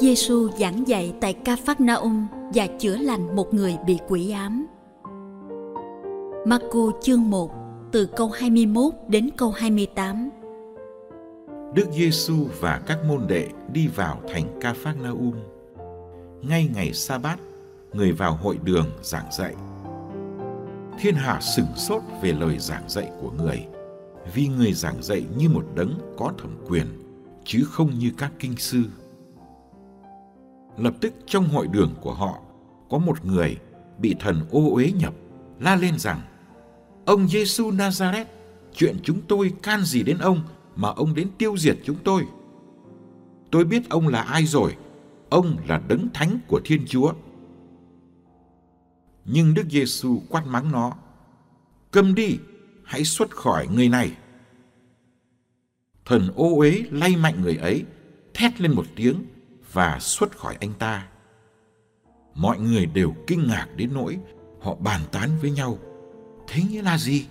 Giêsu giảng dạy tại Ca Phác Na Um và chữa lành một người bị quỷ ám. Marco chương 1 từ câu 21 đến câu 28. Đức Giêsu và các môn đệ đi vào thành Ca Phác Na Um. Ngay ngày sa bát, người vào hội đường giảng dạy. Thiên hạ sửng sốt về lời giảng dạy của người, vì người giảng dạy như một đấng có thẩm quyền, chứ không như các kinh sư lập tức trong hội đường của họ, có một người bị thần ô uế nhập, la lên rằng, ông Giêsu Nazareth chuyện chúng tôi can gì đến ông mà ông đến tiêu diệt chúng tôi? Tôi biết ông là ai rồi, ông là đấng thánh của Thiên Chúa. Nhưng Đức Giêsu quát mắng nó, câm đi, hãy xuất khỏi người này. Thần ô uế lay mạnh người ấy, thét lên một tiếng và xuất khỏi anh ta. Mọi người đều kinh ngạc đến nỗi họ bàn tán với nhau. Thế nghĩa là gì?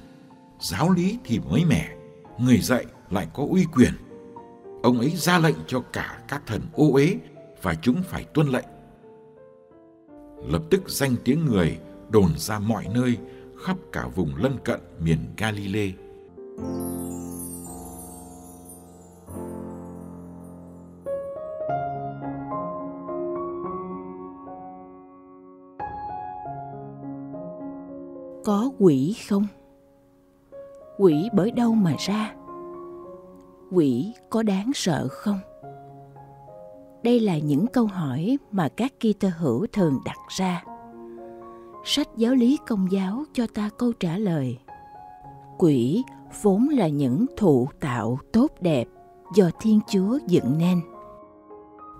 Giáo lý thì mới mẻ, người dạy lại có uy quyền. Ông ấy ra lệnh cho cả các thần ô uế và chúng phải tuân lệnh. Lập tức danh tiếng người đồn ra mọi nơi khắp cả vùng lân cận miền Galilee. Quỷ không quỷ bởi đâu mà ra quỷ có đáng sợ không đây là những câu hỏi mà các Kitô hữu thường đặt ra. Sách giáo lý công giáo cho ta câu trả lời. Quỷ vốn là những thụ tạo tốt đẹp do Thiên Chúa dựng nên.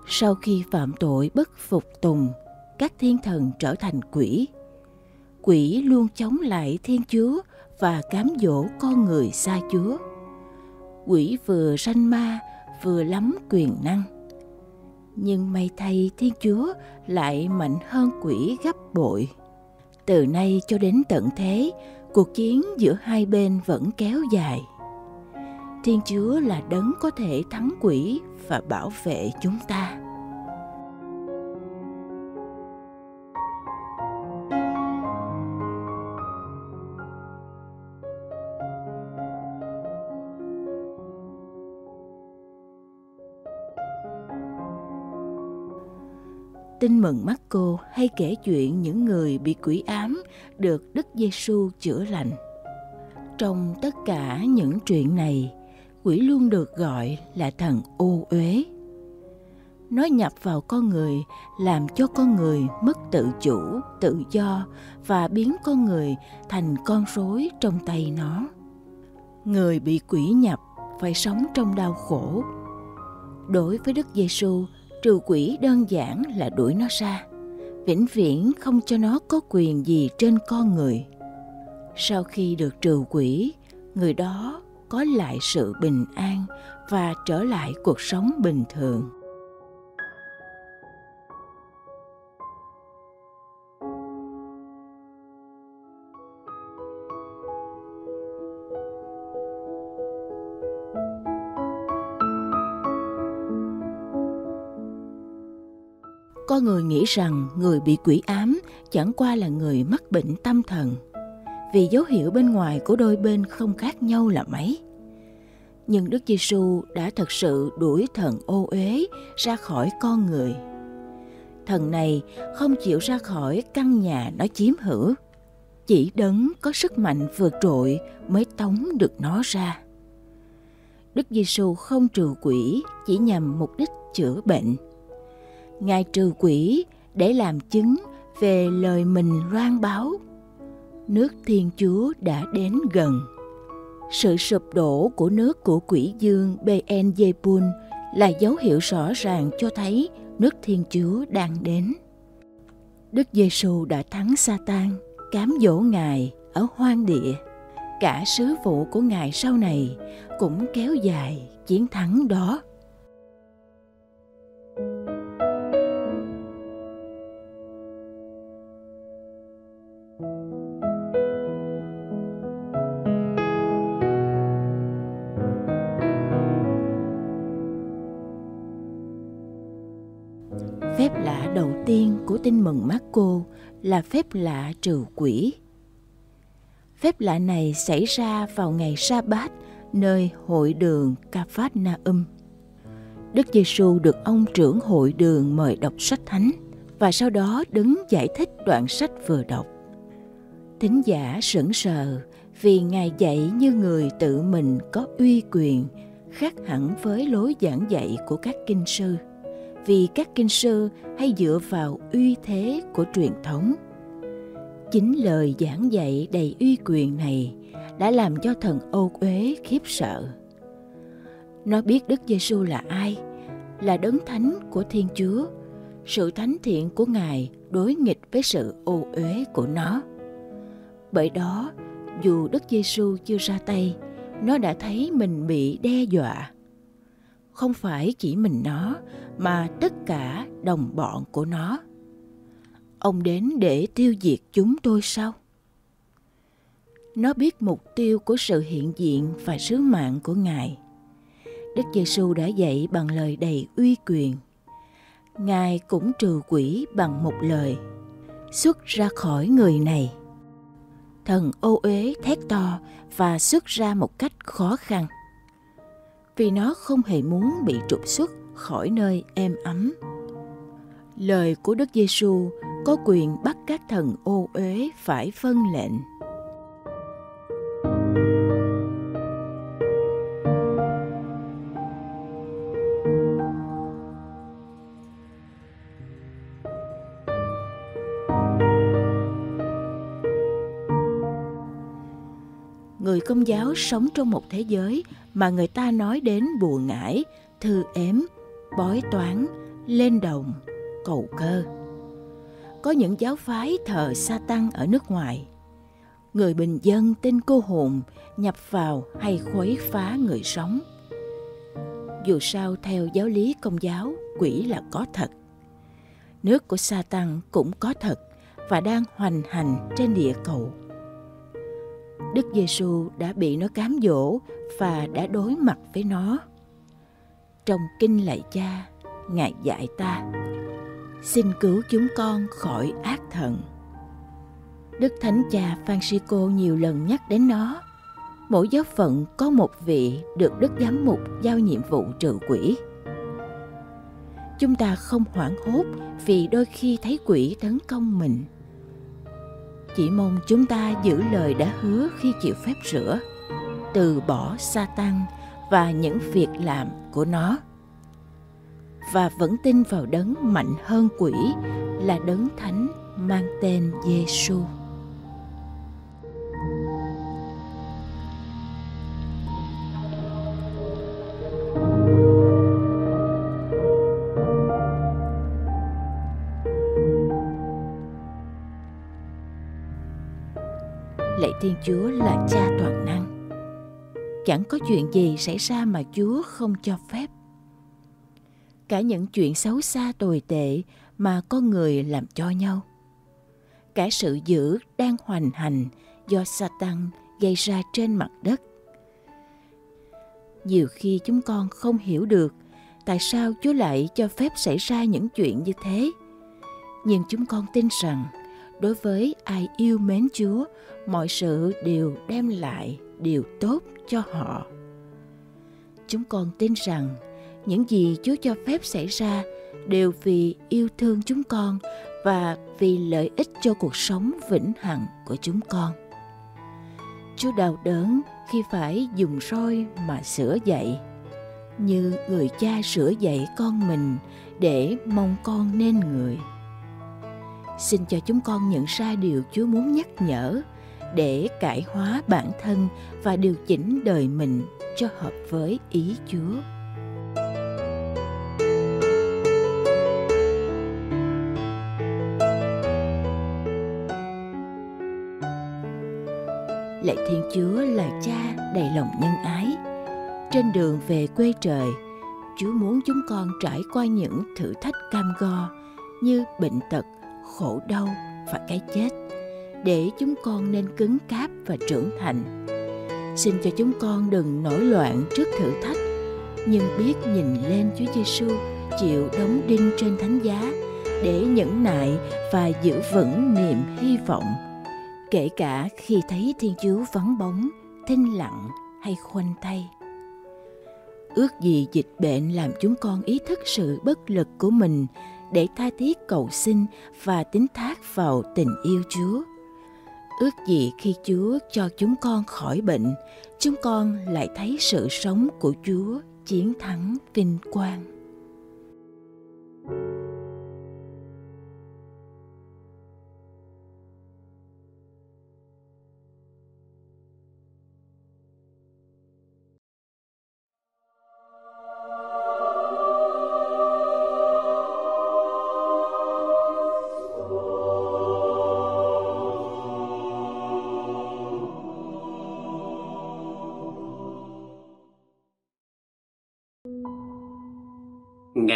Sau khi phạm tội bất phục tùng, các thiên thần trở thành quỷ quỷ luôn chống lại thiên chúa và cám dỗ con người xa chúa. Quỷ vừa sanh ma, vừa lắm quyền năng. Nhưng may thay thiên chúa lại mạnh hơn quỷ gấp bội. Từ nay cho đến tận thế, cuộc chiến giữa hai bên vẫn kéo dài. Thiên chúa là đấng có thể thắng quỷ và bảo vệ chúng ta. Tin mừng mắt cô hay kể chuyện những người bị quỷ ám được Đức Giêsu chữa lành. Trong tất cả những chuyện này, quỷ luôn được gọi là thần ô uế. Nó nhập vào con người làm cho con người mất tự chủ, tự do và biến con người thành con rối trong tay nó. Người bị quỷ nhập phải sống trong đau khổ. Đối với Đức Giêsu, trừ quỷ đơn giản là đuổi nó ra. Vĩnh viễn không cho nó có quyền gì trên con người. Sau khi được trừ quỷ, người đó có lại sự bình an và trở lại cuộc sống bình thường. Có người nghĩ rằng người bị quỷ ám chẳng qua là người mắc bệnh tâm thần vì dấu hiệu bên ngoài của đôi bên không khác nhau là mấy nhưng Đức Giêsu đã thật sự đuổi thần ô uế ra khỏi con người. Thần này không chịu ra khỏi căn nhà nó chiếm hữu, chỉ đấng có sức mạnh vượt trội mới tống được nó ra. Đức Giêsu không trừ quỷ chỉ nhằm mục đích chữa bệnh ngài trừ quỷ để làm chứng về lời mình loan báo nước thiên chúa đã đến gần sự sụp đổ của nước của quỷ dương Beelzebul là dấu hiệu rõ ràng cho thấy nước Thiên Chúa đang đến. Đức Giêsu đã thắng Satan, cám dỗ Ngài ở hoang địa. Cả sứ vụ của Ngài sau này cũng kéo dài chiến thắng đó. Phép lạ đầu tiên của tin mừng Marco là phép lạ trừ quỷ. Phép lạ này xảy ra vào ngày sa bát nơi hội đường Capharnaum. Đức Giêsu được ông trưởng hội đường mời đọc sách thánh và sau đó đứng giải thích đoạn sách vừa đọc. Thính giả sững sờ vì Ngài dạy như người tự mình có uy quyền, khác hẳn với lối giảng dạy của các kinh sư vì các kinh sư hay dựa vào uy thế của truyền thống. Chính lời giảng dạy đầy uy quyền này đã làm cho thần ô uế khiếp sợ. Nó biết đức giêsu là ai, là đấng thánh của thiên chúa, sự thánh thiện của ngài đối nghịch với sự ô uế của nó. Bởi đó, dù đức giêsu chưa ra tay, nó đã thấy mình bị đe dọa không phải chỉ mình nó, mà tất cả đồng bọn của nó. Ông đến để tiêu diệt chúng tôi sao? Nó biết mục tiêu của sự hiện diện và sứ mạng của ngài. Đức giêsu đã dạy bằng lời đầy uy quyền. Ngài cũng trừ quỷ bằng một lời, xuất ra khỏi người này. Thần ô uế thét to và xuất ra một cách khó khăn vì nó không hề muốn bị trục xuất khỏi nơi êm ấm. Lời của đức giêsu có quyền bắt các thần ô uế phải vâng lệnh. Công giáo sống trong một thế giới mà người ta nói đến bùa ngải, thư ếm, bói toán, lên đồng, cầu cơ. Có những giáo phái thờ sa tăng ở nước ngoài. Người bình dân tin cô hồn nhập vào hay khuấy phá người sống. Dù sao theo giáo lý công giáo, quỷ là có thật. Nước của sa tăng cũng có thật và đang hoành hành trên địa cầu Đức Giêsu đã bị nó cám dỗ và đã đối mặt với nó. Trong kinh lạy cha, Ngài dạy ta, xin cứu chúng con khỏi ác thần. Đức Thánh Cha Francisco nhiều lần nhắc đến nó. Mỗi giáo phận có một vị được Đức Giám Mục giao nhiệm vụ trừ quỷ. Chúng ta không hoảng hốt vì đôi khi thấy quỷ tấn công mình – chỉ mong chúng ta giữ lời đã hứa khi chịu phép rửa, từ bỏ sa tăng và những việc làm của nó và vẫn tin vào đấng mạnh hơn quỷ là đấng thánh mang tên Giêsu. xu Thiên Chúa là cha toàn năng. Chẳng có chuyện gì xảy ra mà Chúa không cho phép. Cả những chuyện xấu xa tồi tệ mà con người làm cho nhau. Cả sự dữ đang hoành hành do Satan gây ra trên mặt đất. Nhiều khi chúng con không hiểu được tại sao Chúa lại cho phép xảy ra những chuyện như thế. Nhưng chúng con tin rằng đối với ai yêu mến Chúa, mọi sự đều đem lại điều tốt cho họ. Chúng con tin rằng những gì Chúa cho phép xảy ra đều vì yêu thương chúng con và vì lợi ích cho cuộc sống vĩnh hằng của chúng con. Chúa đau đớn khi phải dùng roi mà sửa dạy, như người cha sửa dạy con mình để mong con nên người xin cho chúng con nhận ra điều Chúa muốn nhắc nhở để cải hóa bản thân và điều chỉnh đời mình cho hợp với ý Chúa. Lạy Thiên Chúa là cha đầy lòng nhân ái. Trên đường về quê trời, Chúa muốn chúng con trải qua những thử thách cam go như bệnh tật, khổ đau và cái chết, để chúng con nên cứng cáp và trưởng thành. Xin cho chúng con đừng nổi loạn trước thử thách, nhưng biết nhìn lên Chúa Giêsu chịu đóng đinh trên thánh giá, để nhẫn nại và giữ vững niềm hy vọng. Kể cả khi thấy thiên chúa vắng bóng, thinh lặng hay khoanh tay ước gì dịch bệnh làm chúng con ý thức sự bất lực của mình để tha thiết cầu xin và tín thác vào tình yêu chúa. Ước gì khi chúa cho chúng con khỏi bệnh, chúng con lại thấy sự sống của chúa chiến thắng vinh quang.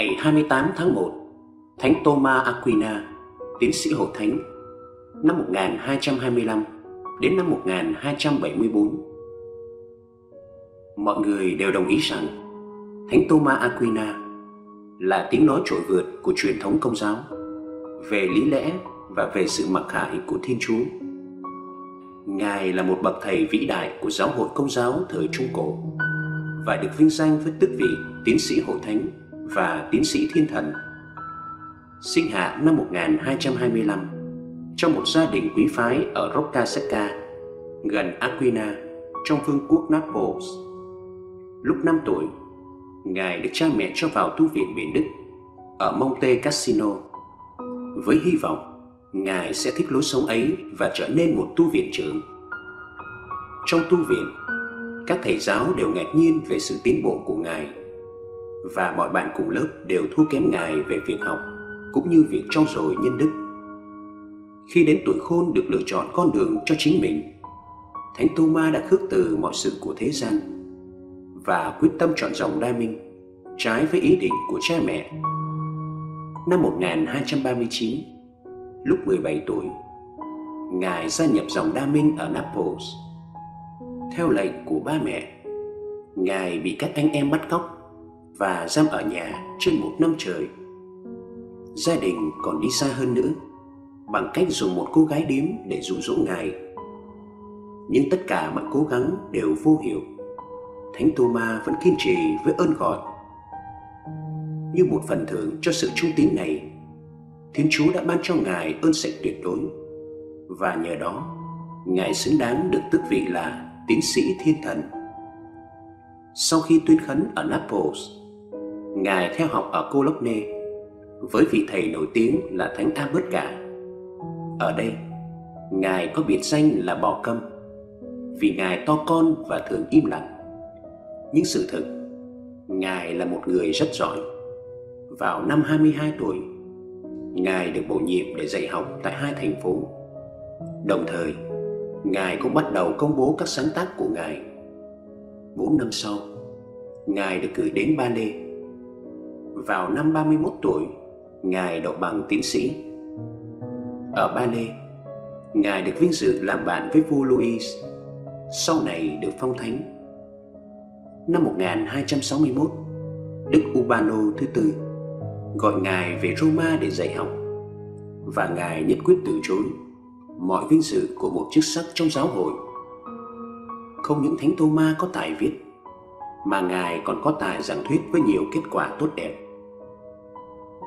Ngày 28 tháng 1, Thánh Thomas Aquina, tiến sĩ hội thánh, năm 1225 đến năm 1274. Mọi người đều đồng ý rằng Thánh Thomas Aquina là tiếng nói trội vượt của truyền thống công giáo về lý lẽ và về sự mặc khải của Thiên Chúa. Ngài là một bậc thầy vĩ đại của giáo hội công giáo thời Trung Cổ và được vinh danh với tước vị tiến sĩ hội thánh và tiến sĩ thiên thần. Sinh hạ năm 1225 trong một gia đình quý phái ở Roccasecca, gần Aquina, trong vương quốc Naples. Lúc 5 tuổi, Ngài được cha mẹ cho vào tu viện miền Đức ở Monte Cassino với hy vọng Ngài sẽ thích lối sống ấy và trở nên một tu viện trưởng. Trong tu viện, các thầy giáo đều ngạc nhiên về sự tiến bộ của Ngài và mọi bạn cùng lớp đều thua kém ngài về việc học cũng như việc trau dồi nhân đức. Khi đến tuổi khôn được lựa chọn con đường cho chính mình, Thánh Thomas đã khước từ mọi sự của thế gian và quyết tâm chọn dòng đa minh trái với ý định của cha mẹ. Năm 1239, lúc 17 tuổi, Ngài gia nhập dòng đa minh ở Naples. Theo lệnh của ba mẹ, Ngài bị các anh em bắt cóc và giam ở nhà trên một năm trời. Gia đình còn đi xa hơn nữa bằng cách dùng một cô gái điếm để dụ dỗ ngài. Nhưng tất cả mọi cố gắng đều vô hiệu. Thánh Thomas vẫn kiên trì với ơn gọi. Như một phần thưởng cho sự trung tín này, Thiên Chúa đã ban cho ngài ơn sạch tuyệt đối và nhờ đó ngài xứng đáng được tước vị là tiến sĩ thiên thần. Sau khi tuyên khấn ở Naples, Ngài theo học ở Cologne với vị thầy nổi tiếng là Thánh Albert cả. Ở đây, Ngài có biệt danh là bò câm vì Ngài to con và thường im lặng. Nhưng sự thực, Ngài là một người rất giỏi. Vào năm 22 tuổi, Ngài được bổ nhiệm để dạy học tại hai thành phố. Đồng thời, Ngài cũng bắt đầu công bố các sáng tác của Ngài. Bốn năm sau, Ngài được gửi đến Ba Lê vào năm 31 tuổi, Ngài đậu bằng tiến sĩ. Ở Ba Lê, Ngài được vinh dự làm bạn với vua Louis, sau này được phong thánh. Năm 1261, Đức Ubano thứ tư gọi Ngài về Roma để dạy học và Ngài nhất quyết từ chối mọi vinh dự của một chức sắc trong giáo hội. Không những Thánh Tô-ma có tài viết, mà Ngài còn có tài giảng thuyết với nhiều kết quả tốt đẹp.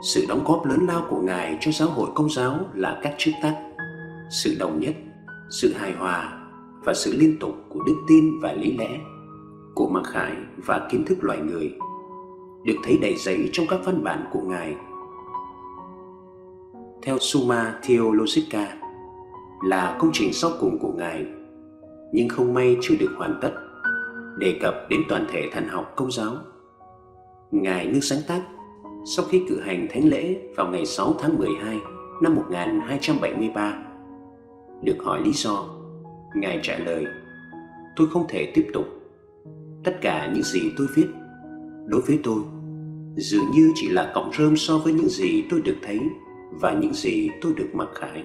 Sự đóng góp lớn lao của Ngài cho giáo hội công giáo là các chức tắc, sự đồng nhất, sự hài hòa và sự liên tục của đức tin và lý lẽ, của mặc khải và kiến thức loài người, được thấy đầy dẫy trong các văn bản của Ngài. Theo Summa Theologica, là công trình sau cùng của Ngài, nhưng không may chưa được hoàn tất, đề cập đến toàn thể thần học công giáo. Ngài ngưng sáng tác sau khi cử hành thánh lễ vào ngày 6 tháng 12 năm 1273. Được hỏi lý do, Ngài trả lời, tôi không thể tiếp tục. Tất cả những gì tôi viết, đối với tôi, dường như chỉ là cọng rơm so với những gì tôi được thấy và những gì tôi được mặc khải.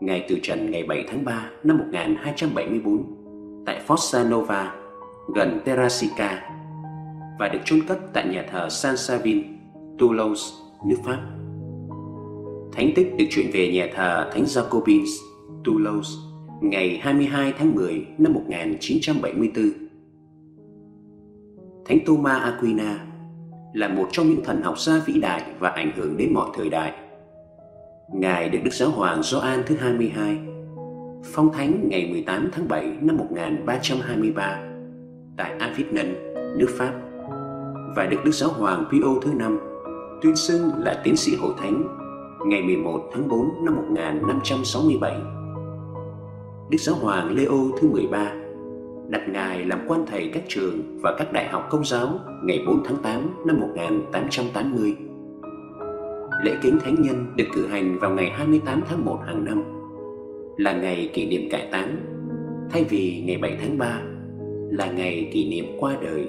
Ngài từ trần ngày 7 tháng 3 năm 1274 tại Fossa Nova, gần Terrasica, và được chôn cất tại nhà thờ San Savin, Toulouse, nước Pháp. Thánh tích được chuyển về nhà thờ Thánh Jacobins, Toulouse, ngày 22 tháng 10 năm 1974. Thánh Thomas Aquina là một trong những thần học gia vĩ đại và ảnh hưởng đến mọi thời đại. Ngài được Đức Giáo Hoàng Gioan thứ 22 phong thánh ngày 18 tháng 7 năm 1323 tại Avignon, nước Pháp và được Đức Giáo Hoàng Pio thứ năm tuyên xưng là tiến sĩ hội thánh ngày 11 tháng 4 năm 1567. Đức Giáo Hoàng Leo thứ 13 đặt Ngài làm quan thầy các trường và các đại học công giáo ngày 4 tháng 8 năm 1880. Lễ kính thánh nhân được cử hành vào ngày 28 tháng 1 hàng năm, là ngày kỷ niệm cải táng, thay vì ngày 7 tháng 3 là ngày kỷ niệm qua đời.